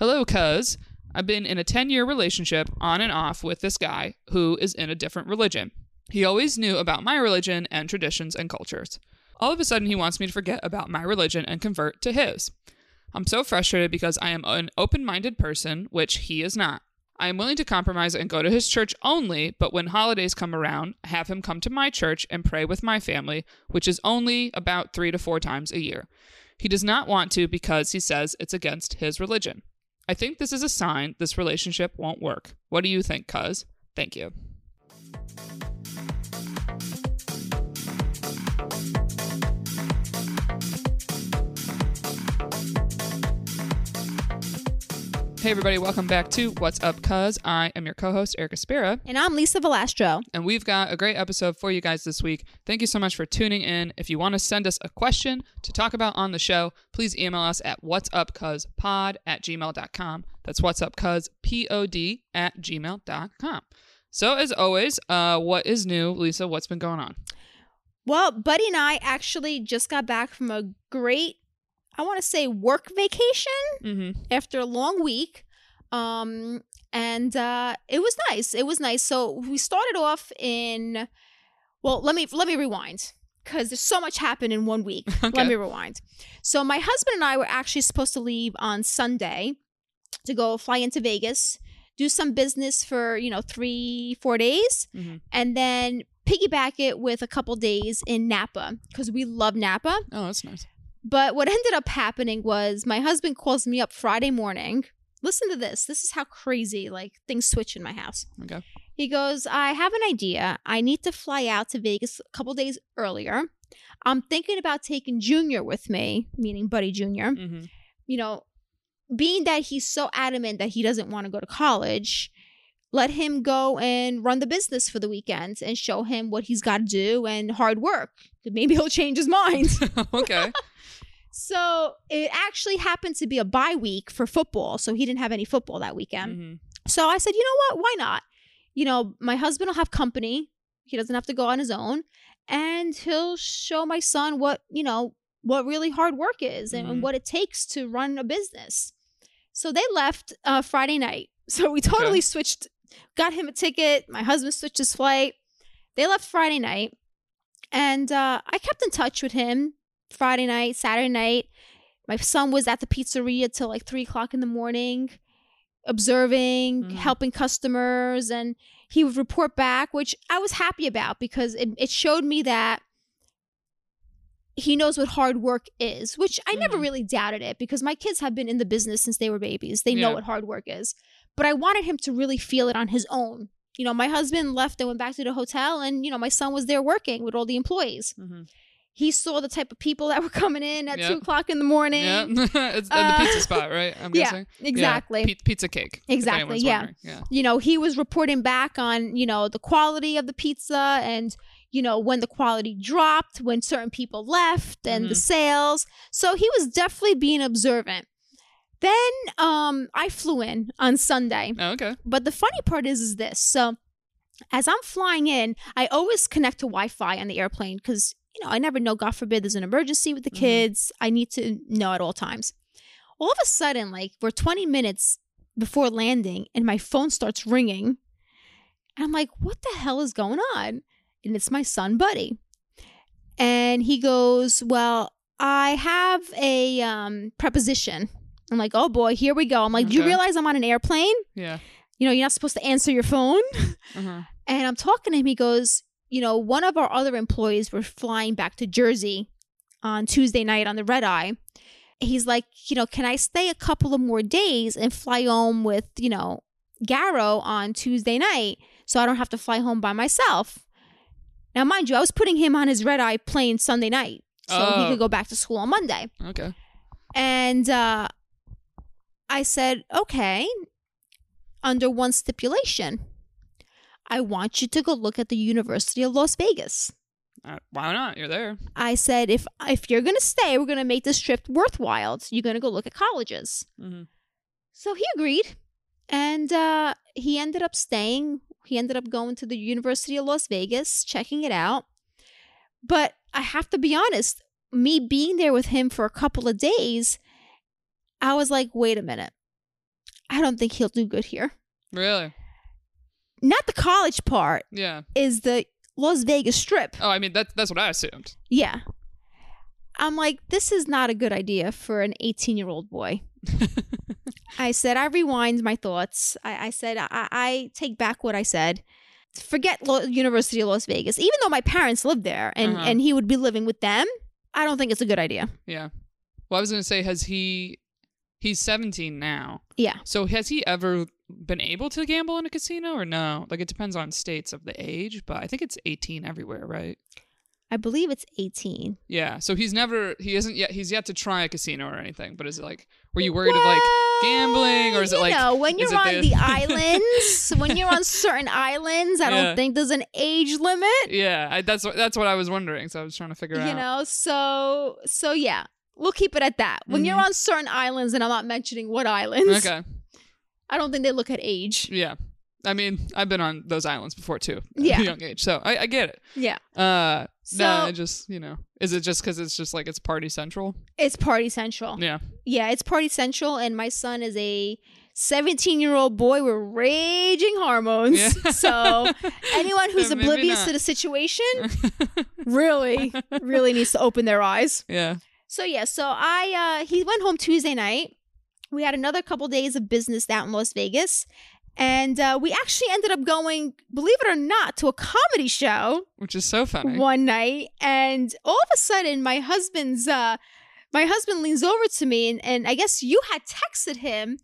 Hello, cuz. I've been in a 10 year relationship on and off with this guy who is in a different religion. He always knew about my religion and traditions and cultures. All of a sudden, he wants me to forget about my religion and convert to his. I'm so frustrated because I am an open minded person, which he is not. I am willing to compromise and go to his church only, but when holidays come around, have him come to my church and pray with my family, which is only about three to four times a year. He does not want to because he says it's against his religion. I think this is a sign this relationship won't work. What do you think, cuz? Thank you. Hey, everybody, welcome back to What's Up, Cuz. I am your co host, Erica Spira, And I'm Lisa Valastro. and we've got a great episode for you guys this week. Thank you so much for tuning in. If you want to send us a question to talk about on the show, please email us at whatsupcuzpod at gmail.com. That's whatsupcuzpod at gmail.com. So, as always, uh, what is new? Lisa, what's been going on? Well, Buddy and I actually just got back from a great, I want to say, work vacation Mm-hmm. after a long week. Um, and uh, it was nice. It was nice. So we started off in, well, let me let me rewind because there's so much happened in one week. Okay. Let me rewind. So my husband and I were actually supposed to leave on Sunday to go fly into Vegas, do some business for you know three four days, Mhm. and then piggyback it with a couple days in Napa because we love Napa. Oh, that's nice. But what ended up happening was my husband calls me up Friday morning. Listen to this. This is how crazy like things switch in my house. Okay. He goes, I have an idea. I need to fly out to Vegas a couple days earlier. I'm thinking about taking Junior with me, meaning Buddy Junior. Mm-hmm. You know, being that he's so adamant that he doesn't want to go to college, let him go and run the business for the weekend and show him what he's got to do and hard work. Maybe he'll change his mind. okay. So it actually happened to be a bye week for football. So he didn't have any football that weekend. hmm So I said, you know what? Why not? You know, my husband will have company. He doesn't have to go on his own. And he'll show my son what, you know, what really hard work is and, and Mhm. what it takes to run a business. So they left uh, Friday night. So we totally Okay. switched, got him a ticket. My husband switched his flight. They left Friday night. And uh, I kept in touch with him Friday night, Saturday night. My son was at the pizzeria till like three o'clock in the morning, observing, Mhm. helping customers, and he would report back, which I was happy about because it, it showed me that he knows what hard work is, which I never Mhm. really doubted it because my kids have been in the business since they were babies. They know what hard work is. But I wanted him to really feel it on his own. You know, my husband left and went back to the hotel, and, you know, my son was there working with all the employees hmm he saw the type of people that were coming in at Yep. two o'clock in the morning. Yeah. it's Uh, the pizza spot, right? I'm yeah, guessing. exactly. Yeah. Pi- pizza cake. Exactly, yeah. Yeah. You know, he was reporting back on, you know, the quality of the pizza and, you know, when the quality dropped, when certain people left and the Mhm. sales. So he was definitely being observant. Then um I flew in on Sunday. Oh, okay. But the funny part is is this. So as I'm flying in, I always connect to Wi-Fi on the airplane because you know I never know. God forbid there's an emergency with the Mhm. kids. I need to know at all times. All of a sudden, like we're 20 minutes before landing, and my phone starts ringing, and I'm like, "What the hell is going on?" And it's my son, Buddy, and he goes, "Well, I have a um, preposition." I'm like, "Oh boy, here we go." I'm like, "Do you realize I'm on an airplane?" Yeah. you know, you're not supposed to answer your phone. Uh-huh. And I'm talking to him. He goes, you know, one of our other employees were flying back to Jersey on Tuesday night on the red eye. He's like, you know, can I stay a couple of more days and fly home with, you know, Garrow on Tuesday night so I don't have to fly home by myself? Now, mind you, I was putting him on his red eye plane Sunday night so he Oh. could go back to school on Monday. Okay. And uh, I said, okay, under one stipulation. I want you to go look at the University of Las Vegas. Uh, why not? You're there. I said, if if you're gonna stay, we're gonna make this trip worthwhile. So You're gonna go look at colleges. hmm So he agreed, and uh, he ended up staying. He ended up going to the University of Las Vegas, checking it out. But I have to be honest, me being there with him for a couple of days, I was like, wait a minute. I don't think he'll do good here. Really? Not the college part, Yeah. is the Las Vegas Strip. Oh, I mean that's that's what I assumed. Yeah. I'm like, this is not a good idea for an 18 year old boy. I said, I rewind my thoughts. I, I said, I, I take back what I said. Forget Lo- University of Las Vegas. Even though my parents lived there and, Uh-huh. and he would be living with them, I don't think it's a good idea. Yeah. Well, I was gonna say, has he? He's 17 now. Yeah. So has he ever been able to gamble in a casino or no? Like it depends on states of the age, but I think it's 18 everywhere, right? I believe it's 18. Yeah. So he's never he isn't yet he's yet to try a casino or anything. But is it like were you worried of like gambling, or is it like- know, when you're on the- the islands, when you're on certain islands, I Yeah. don't think there's an age limit. yeah? I, that's what that's what I was wondering. So I was trying to figure you out. You know so so yeah we'll keep it at that when you're Mhm. on certain islands and i'm not mentioning what islands Okay. i don't think they look at age Yeah. I mean, I've been on those islands before too, Yeah. young age, so I, I get it. yeah Uh, so just you know, is it just because it's just like it's party central? it's party central Yeah, yeah it's party central and my son is a 17 year old boy with raging hormones Yeah. so anyone who's oblivious not. to the situation really really needs to open their eyes yeah, So yeah, so I uh he went home Tuesday night. We had another couple days of business out in Las Vegas. And uh, we actually ended up going, believe it or not, to a comedy show which is so funny. one night. And all of a sudden, my husband's uh, my husband leans over to me, and, and I guess you had texted him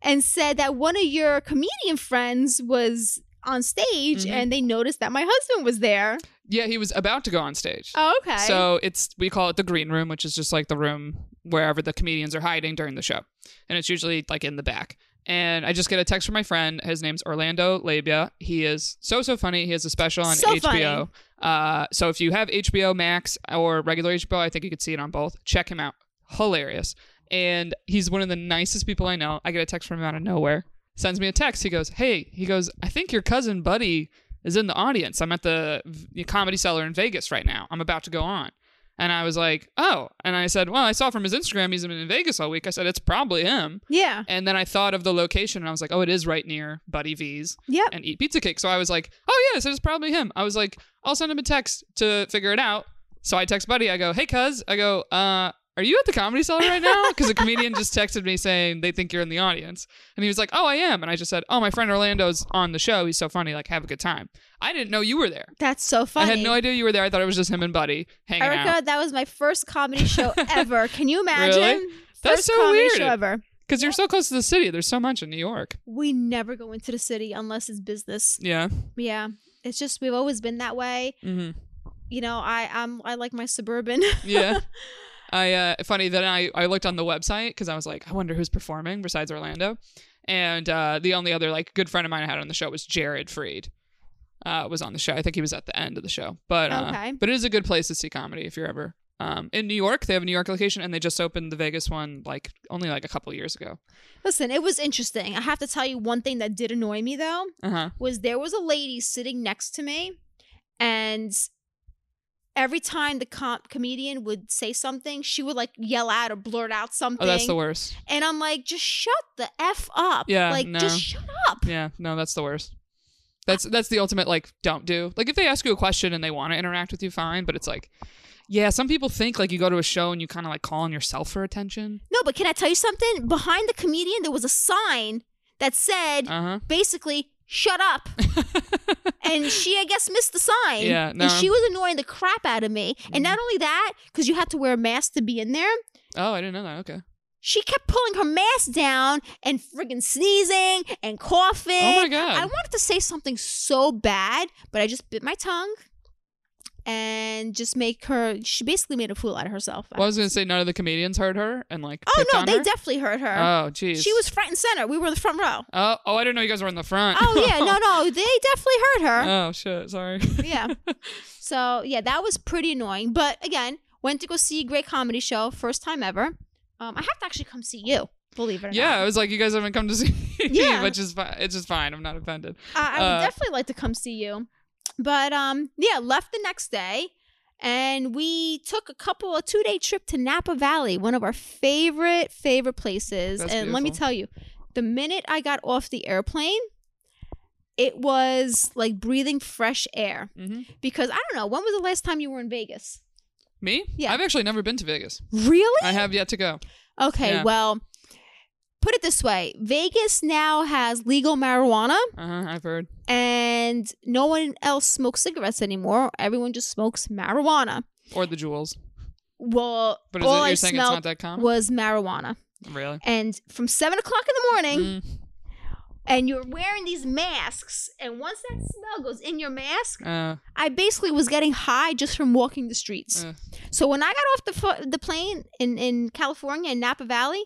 and said that one of your comedian friends was on stage, Mhm. and they noticed that my husband was there. Yeah, he was about to go on stage. Oh, okay. So it's we call it the green room, which is just like the room wherever the comedians are hiding during the show, and it's usually like in the back. And I just get a text from my friend. His name's Orlando Leyba. He is so so funny. He has a special on So HBO. Uh, so if you have HBO Max or regular HBO, I think you could see it on both. Check him out. Hilarious. And he's one of the nicest people I know. I get a text from him out of nowhere. Sends me a text. He goes, "Hey," he goes, "I think your cousin Buddy is in the audience. I'm at the Comedy Cellar in Vegas right now. I'm about to go on." And I was like, "Oh." And I said, "Well, I saw from his Instagram he's been in Vegas all week." I said, "It's probably him." yeah. And then I thought of the location and I was like, "Oh, it is right near Buddy V's." Yep. and eat pizza cake. So I was like, oh, yeah, yes, it's probably him. I was like, I'll send him a text to figure it out. So I text Buddy. I go, hey, cuz. I go, uh, are you at the comedy cellar right now? Because a comedian just texted me saying they think you're in the audience. And he was like, oh, I am. And I just said, oh, my friend Orlando's on the show. He's so funny. Like, have a good time. I didn't know you were there. That's so funny. I had no idea you were there. I thought it was just him and Buddy hanging out. Erica, out. that was my first comedy show ever. Can you imagine? Really? That's First so comedy weird. show ever. Because you're so close to the city. There's so much in New York. We never go into the city unless it's business. Yeah. Yeah, it's just we've always been that way. Mm-hmm. You know, I I'm I like my suburban. Yeah. I uh funny that I I looked on the website because I was like, I wonder who's performing besides Orlando. And uh the only other like good friend of mine I had on the show was Jared Freid. Uh was on the show. I think he was at the end of the show. But uh Okay. but it is a good place to see comedy if you're ever um in New York. They have a New York location and they just opened the Vegas one like only like a couple years ago. Listen, it was interesting. I have to tell you one thing that did annoy me though Uh-huh. was there was a lady sitting next to me, and every time the com- comedian would say something, she would like yell out or blurt out something. Oh, that's the worst. And I'm like, just shut the f up. Yeah, like no. just shut up. Yeah, no, that's the worst. That's that's the ultimate like don't do. Like if they ask you a question and they want to interact with you, fine. But it's like, yeah, some people think like you go to a show and you kind of like call on yourself for attention. No, but can I tell you something? Behind the comedian, there was a sign that said Uh basically, shut up. and she, I guess, missed the sign. Yeah, no. And she was annoying the crap out of me. And not mm. only that, because you had to wear a mask to be in there, oh, I didn't know that. Okay. she kept pulling her mask down and friggin' sneezing and coughing. Oh my god. I wanted to say something so bad, but I just bit my tongue and just make her. She basically made a fool out of herself. well, I was gonna say none of the comedians heard her and like. oh no, they her? definitely heard her. Oh, jeez. she was front and center. We were in the front row. Oh, oh, I didn't know you guys were in the front. Oh yeah, no, no, they definitely heard her. oh shit. Sorry. yeah. So yeah, that was pretty annoying. But again, went to go see a great comedy show, first time ever. Um, I have to actually come see you. Believe it or not. yeah, I was like, you guys haven't come to see me, Yeah. which is fine. It's just fine. I'm not offended. I, I would uh, definitely like to come see you. But um, yeah, left the next day, and we took a couple a two day trip to Napa Valley, one of our favorite favorite places. That's and let me tell you, The minute I got off the airplane, it was like breathing fresh air. hmm Because I don't know, when was the last time you were in Vegas? Me? Yeah. I've actually never been to Vegas. Really? I have yet to go. Okay, Yeah. well, put it this way Vegas now has legal marijuana, Uh huh. I've heard. and no one else smokes cigarettes anymore. Everyone just smokes marijuana. Or the Juuls. Well, But is all it, I you're saying it's not smelled that common? was marijuana. really? And from seven o'clock in the morning, Mm, and you're wearing these masks, and once that smell goes in your mask, uh, I basically was getting high just from walking the streets. uh, So when I got off the the plane in in California in Napa Valley,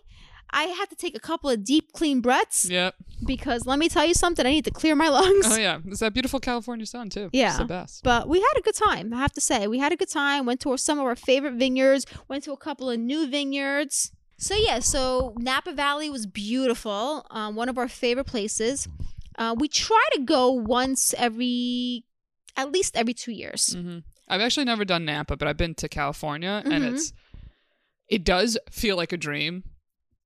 I had to take a couple of deep, clean breaths yep. because let me tell you something, I need to clear my lungs. Oh yeah, it's that beautiful California sun too. Yeah. it's the best. But we had a good time, I have to say. We had a good time. Went to some of our favorite vineyards, went to a couple of new vineyards. So, yeah, so Napa Valley was beautiful. Um, one of our favorite places. Uh, we try to go once every, at least every two years. hmm I've actually never done Napa, but I've been to California, and Mhm. it's it does feel like a dream.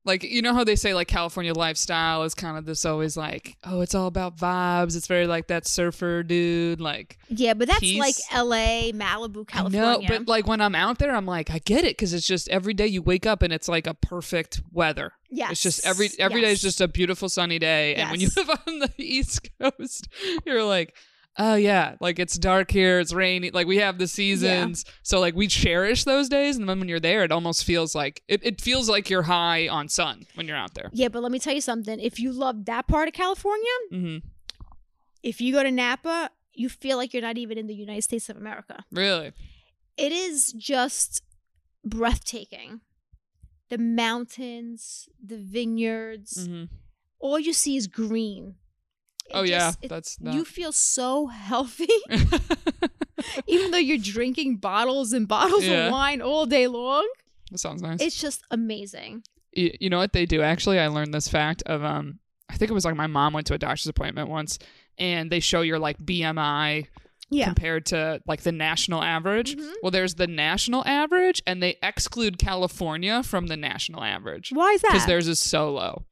Like you know how they say like California lifestyle is kind of this always like oh it's all about vibes. It's very like that surfer dude like Yeah, but that's Peace. like LA, Malibu, California. know, but like when I'm out there, I'm like I get it because it's just every day you wake up and it's like a perfect weather. yeah It's just every every day is just a beautiful sunny day, and when you live on the East Coast, you're like, oh yeah, like it's dark here, it's rainy, like we have the seasons, so like we cherish those days, and then when you're there, it almost feels like it, it feels like you're high on sun when you're out there. Yeah, but let me tell you something. If you love that part of California, hmm if you go to Napa, you feel like you're not even in the United States of America. Really? It is just breathtaking. The mountains, the vineyards, hmm all you see is green. It Oh yeah, it- that's you feel so healthy, even though you're drinking bottles and bottles Yeah. of wine all day long. that sounds nice. It's just amazing. you, you know what they do actually i learned this fact of um i think it was like my mom went to a doctor's appointment once and they show your like bmi Yeah. compared to like the national average Mhm. well there's the national average and they exclude california from the national average Why is that? because theirs is so low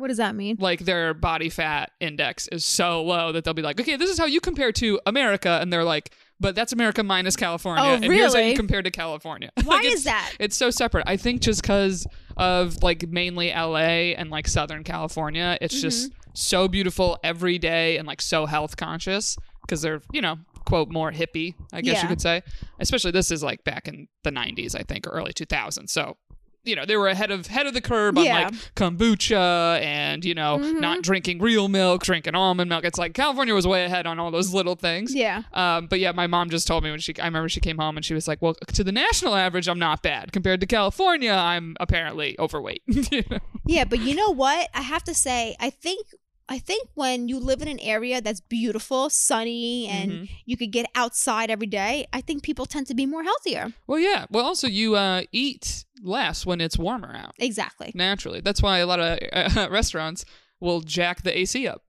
What does that mean? like their body fat index is so low that they'll be like okay this is how you compare to america and they're like but that's america minus california Oh, and here's how really? you compare to california Why Like, is that? it's so separate. I think just because of like mainly LA and like Southern California, it's mm-hmm. just so beautiful every day and like so health conscious because they're, you know, quote, more hippie, I guess Yeah. you could say. Especially this is like back in the 90s, I think, or early 2000s. So, you know, they were ahead of head of the curve on Yeah. like kombucha and, you know, Mhm. not drinking real milk, drinking almond milk. It's like California was way ahead on all those little things. Yeah. Um, but yeah, my mom just told me when she, I remember she came home and she was like, well, to the national average, I'm not bad. Compared to California, I'm apparently overweight. You know? Yeah, but you know what? I have to say, I think I think when you live in an area that's beautiful, sunny, and Mhm. you could get outside every day, I think people tend to be more healthier. Well, yeah. Well, also, you uh, eat less when it's warmer out, Exactly. naturally. That's why a lot of uh, restaurants will jack the AC up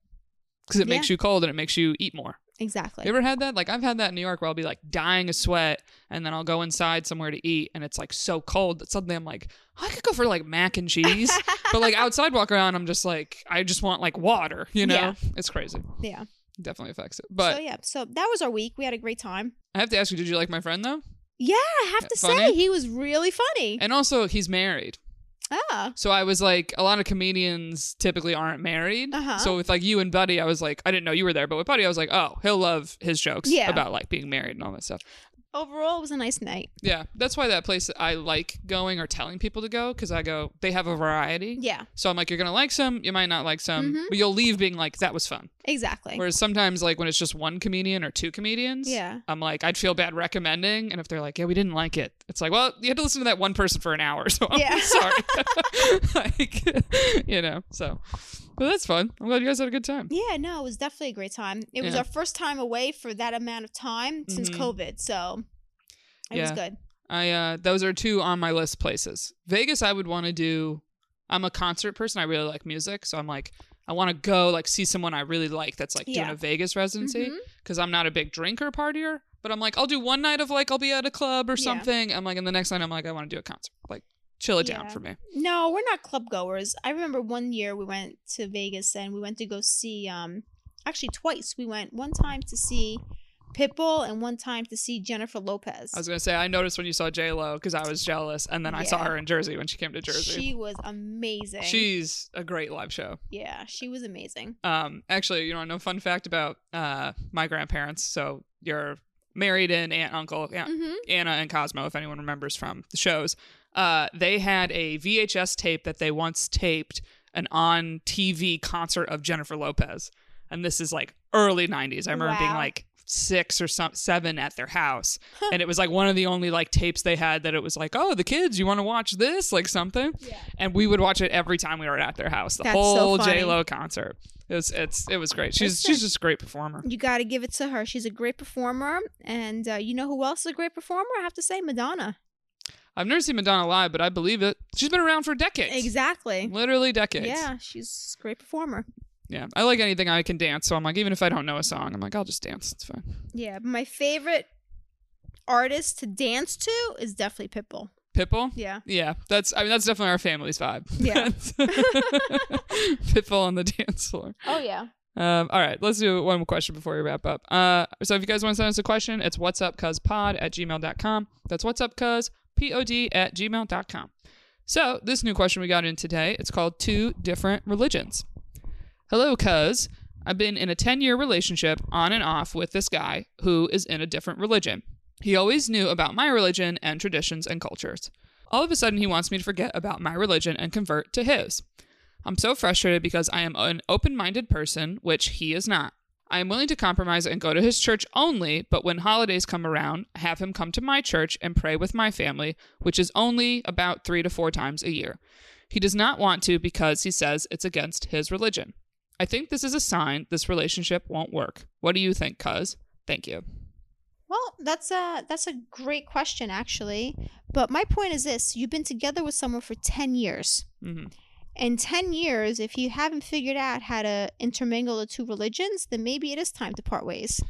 because it makes you cold and it makes you eat more. Exactly. You ever had that? Like, I've had that in New York where I'll be like dying of sweat and then I'll go inside somewhere to eat and it's like so cold that suddenly I'm like, I could go for like mac and cheese. but like outside walk around, I'm just like, I just want like water, you know? Yeah. It's crazy. yeah. Definitely affects it. But so yeah, so that was our week. We had a great time. I have to ask you, did you like my friend though? Yeah, I have to say he was really funny. And also, he's married. Ah. So I was like, a lot of comedians typically aren't married. Uh-huh. So with like you and Buddy, I was like, I didn't know you were there, but with Buddy, I was like, oh, he'll love his jokes Yeah. about like being married and all that stuff. Overall, it was a nice night. Yeah, that's why that place I like going or telling people to go because I go, they have a variety. Yeah, So I'm like, you're gonna like some, you might not like some, Mhm. but you'll leave being like, that was fun. exactly. Whereas sometimes, like when it's just one comedian or two comedians, Yeah. I'm like, I'd feel bad recommending, and if they're like, yeah, we didn't like it, it's like, well, you had to listen to that one person for an hour, so I'm Yeah. sorry. like, you know, so, but that's fun. I'm glad you guys had a good time. Yeah, no, it was definitely a great time. It was Yeah. our first time away for that amount of time since Mhm. COVID, so it was Yeah. good. I uh, those are two on my list places. Vegas, I would want to do. I'm a concert person. I really like music, so I'm like, I want to go like see someone I really like that's like doing Yeah. a Vegas residency Mhm. because I'm not a big drinker partier. But I'm like, I'll do one night of like I'll be at a club or Yeah. something. I'm like, and the next night I'm like, I want to do a concert. Like, chill it down for me. No, we're not club goers. I remember one year we went to Vegas and we went to go see um actually twice. We went one time to see Pitbull and one time to see Jennifer Lopez. I was gonna say I noticed when you saw J Lo because I was jealous, and then I saw her in Jersey when she came to Jersey. She was amazing. She's a great live show. yeah, she was amazing. Um, actually, you know, no fun fact about uh my grandparents. So you're married in aunt, uncle, Aunt hmm Anna and Cosmo, if anyone remembers from the shows. Uh, they had a VHS tape that they once taped an on TV concert of Jennifer Lopez, and this is like early '90s. I remember being like six or some, seven at their house, and it was like one of the only like tapes they had that it was like, oh, the kids, you want to watch this, like something, Yeah. and we would watch it every time we were at their house. The That's whole funny. J Lo concert. It was it's it was great. She's she's just a great performer. You got to give it to her. She's a great performer. And uh, you know who else is a great performer? I have to say Madonna. I've never seen Madonna live, but I believe it. She's been around for decades. Exactly. Literally decades. Yeah, she's a great performer. Yeah, I like anything I can dance. So I'm like, even if I don't know a song, I'm like, I'll just dance. It's fine. Yeah, but my favorite artist to dance to is definitely Pitbull. Pitbull. Yeah. Yeah, that's. I mean, that's definitely our family's vibe. Yeah. Pitbull on the dance floor. Oh yeah. Um, all right, let's do one more question before we wrap up. Uh, so if you guys want to send us a question, it's what's up cuz pod at gmail.com. That's what's up cuz pod at gmail.com. So this new question we got in today, it's called two different religions. Hello, cuz. I've been in a 10 year relationship on and off with this guy who is in a different religion. He always knew about my religion and traditions and cultures. All of a sudden, he wants me to forget about my religion and convert to his. I'm so frustrated because I am an open minded person, which he is not. I am willing to compromise and go to his church only, but when holidays come around, have him come to my church and pray with my family, which is only about three to four times a year. He does not want to because he says it's against his religion. I think this is a sign this relationship won't work. What do you think, cuz? Thank you. Well, that's a that's a great question actually. But my point is this: you've been together with someone for ten years. hmm In ten years, if you haven't figured out how to intermingle the two religions, then maybe it is time to part ways.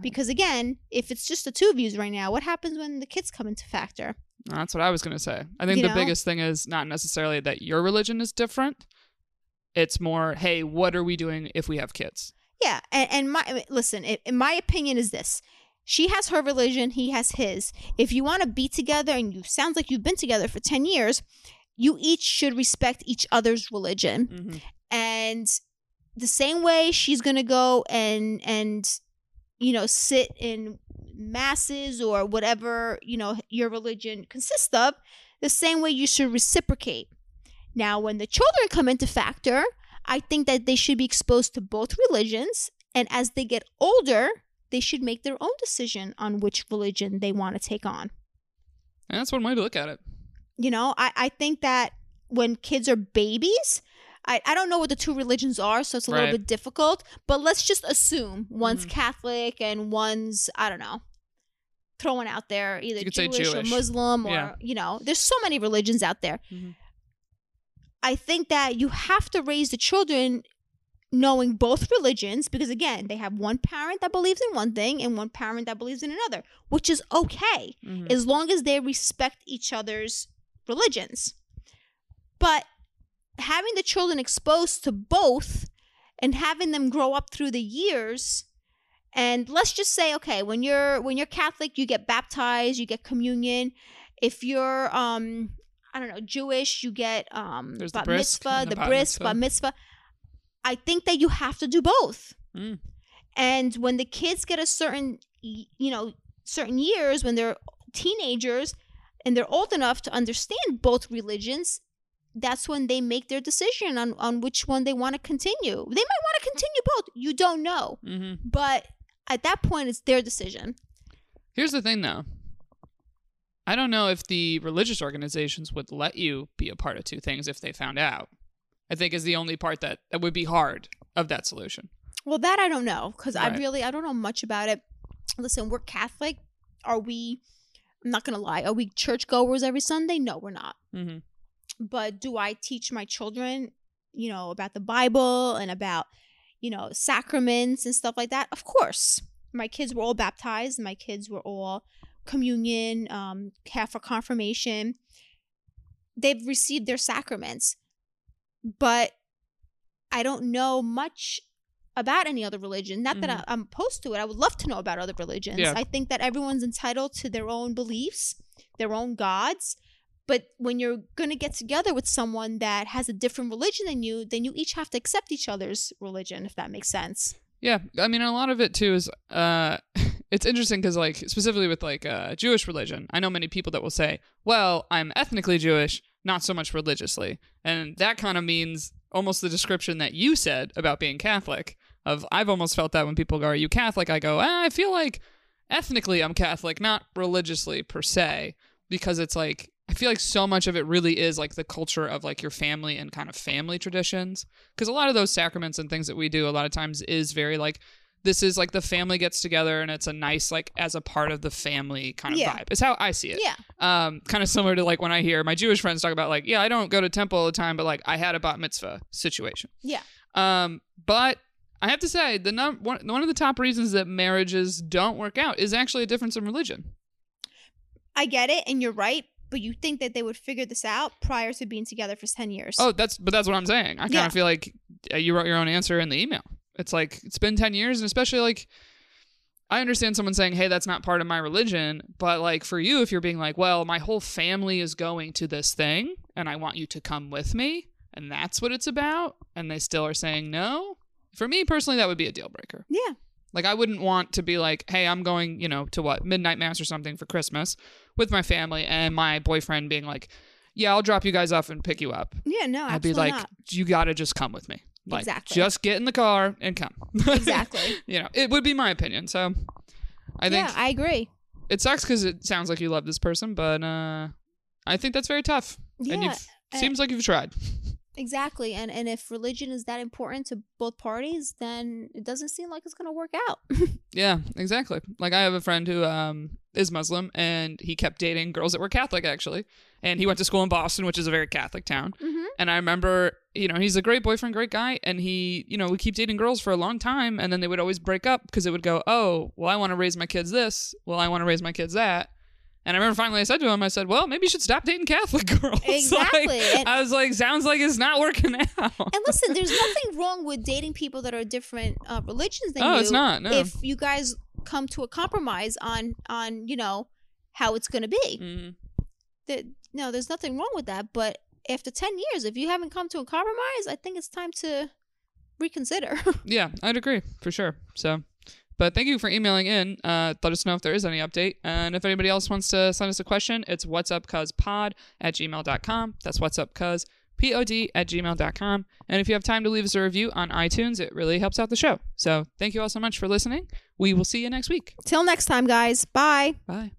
Because again, if it's just the two of you right now, what happens when the kids come into factor? That's what I was going to say. I think You the know? biggest thing is not necessarily that your religion is different. It's more, hey, what are we doing if we have kids? Yeah, and, and my listen, i in my opinion is this: she has her religion, he has his. If you want to be together, and you sounds like you've been together for ten years, you each should respect each other's religion, Mm-hmm. and the same way she's gonna go and and you know sit in masses or whatever you know your religion consists of, the same way you should reciprocate. Now, when the children come into factor, I think that they should be exposed to both religions, and as they get older, they should make their own decision on which religion they want to take on. And that's one way to look at it. You know, I, I think that when kids are babies, I, I don't know what the two religions are, so it's a Right. little bit difficult, but let's just assume one's Mhm. Catholic and one's, I don't know, throwing out there either say Jewish, or Muslim or, Yeah. you know, there's so many religions out there. Mhm. I think that you have to raise the children knowing both religions because again, they have one parent that believes in one thing and one parent that believes in another, which is okay Mhm. as long as they respect each other's religions. But having the children exposed to both and having them grow up through the years and let's just say okay when you're when you're catholic you get baptized you get communion if you're um i don't know jewish you get um There's the bat bris mitzvah the the bat bris mitzvah. bat mitzvah i think that you have to do both Mm. and when the kids get a certain you know certain years when they're teenagers and they're old enough to understand both religions that's when they make their decision on, on which one they want to continue they might want to continue both you don't know hmm but at that point it's their decision Here's the thing, though. I don't know if the religious organizations would let you be a part of two things if they found out. I think is the only part that, that would be hard of that solution. well that i don't know because i really i don't know much about it listen we're catholic are we i'm not gonna lie are we churchgoers every sunday no we're not Mm-hmm. but do I teach my children, you know, about the Bible and about, you know, sacraments and stuff like that? Of course. My kids were all baptized. My kids were all communion, um, half for confirmation. they've received their sacraments, but I don't know much about any other religion. Not that Mhm. I, I'm opposed to it. I would love to know about other religions. Yeah. I think that everyone's entitled to their own beliefs, their own gods. But when you're going to get together with someone that has a different religion than you, then you each have to accept each other's religion, if that makes sense. Yeah, I mean, a lot of it too is uh, it's interesting because, like, specifically with like uh, Jewish religion, I know many people that will say, "Well, I'm ethnically Jewish, not so much religiously," and that kind of means almost the description that you said about being Catholic. Of I've almost felt that when people go, "Are you Catholic?" I go, ah, "I feel like ethnically I'm Catholic, not religiously per se," because it's like I feel like so much of it really is like the culture of like your family and kind of family traditions. Because a lot of those sacraments and things that we do a lot of times is very like this is like the family gets together and it's a nice like as a part of the family kind of Yeah. vibe. It's how I see it. Yeah. Um, kind of similar to like when I hear my Jewish friends talk about like, yeah, I don't go to temple all the time, but like I had a bat mitzvah situation. Yeah. Um, but I have to say the num- one, one of the top reasons that marriages don't work out is actually a difference in religion. I get it, and you're right. But you think that they would figure this out prior to being together for 10 years. Oh, that's but that's what I'm saying. I kind of Yeah. feel like uh, you wrote your own answer in the email. It's like it's been 10 years and especially like I understand someone saying, "Hey, that's not part of my religion," but like for you if you're being like, "Well, my whole family is going to this thing and I want you to come with me." And that's what it's about, and they still are saying no. For me personally, that would be a deal breaker. Yeah. Like I wouldn't want to be like, "Hey, I'm going, you know, to what midnight mass or something for Christmas with my family," and my boyfriend being like, "Yeah, I'll drop you guys off and pick you up." Yeah, no, I'd be like, not. you gotta just come with me. Like, Exactly. Just get in the car and come. Exactly. you know, it would be my opinion. So, I think yeah, I agree. it sucks because it sounds like you love this person, but uh, I think that's very tough. Yeah, and you've uh, seems like you've tried. Exactly. And and if religion is that important to both parties, then it doesn't seem like it's going to work out. Yeah, exactly. Like I have a friend who um is Muslim and he kept dating girls that were Catholic actually, and he went to school in Boston, which is a very Catholic town. mm-hmm. And I remember, you know, he's a great boyfriend, great guy, and he, you know, would keep dating girls for a long time, and then they would always break up because it would go, oh, well, I want to raise my kids this, well, I want to raise my kids that. And I remember finally I said to him, I said, well, maybe you should stop dating Catholic girls. Exactly. And- I was like, sounds like it's not working out. And listen, there's nothing wrong with dating people that are different uh, religions than oh, you. it's not. No. If you guys come to a compromise on on you know how it's going to be, Mhm. that no, there's nothing wrong with that. But after ten years, if you haven't come to a compromise, I think it's time to reconsider. Yeah, I'd agree for sure. So, but thank you for emailing in. Uh, let us know if there is any update. And if anybody else wants to send us a question, it's what's up cuz pod at gmail.com. That's what's up cuz pod at gmail.com. And if you have time to leave us a review on iTunes, it really helps out the show. So thank you all so much for listening. We will see you next week. Till next time, guys. Bye. Bye.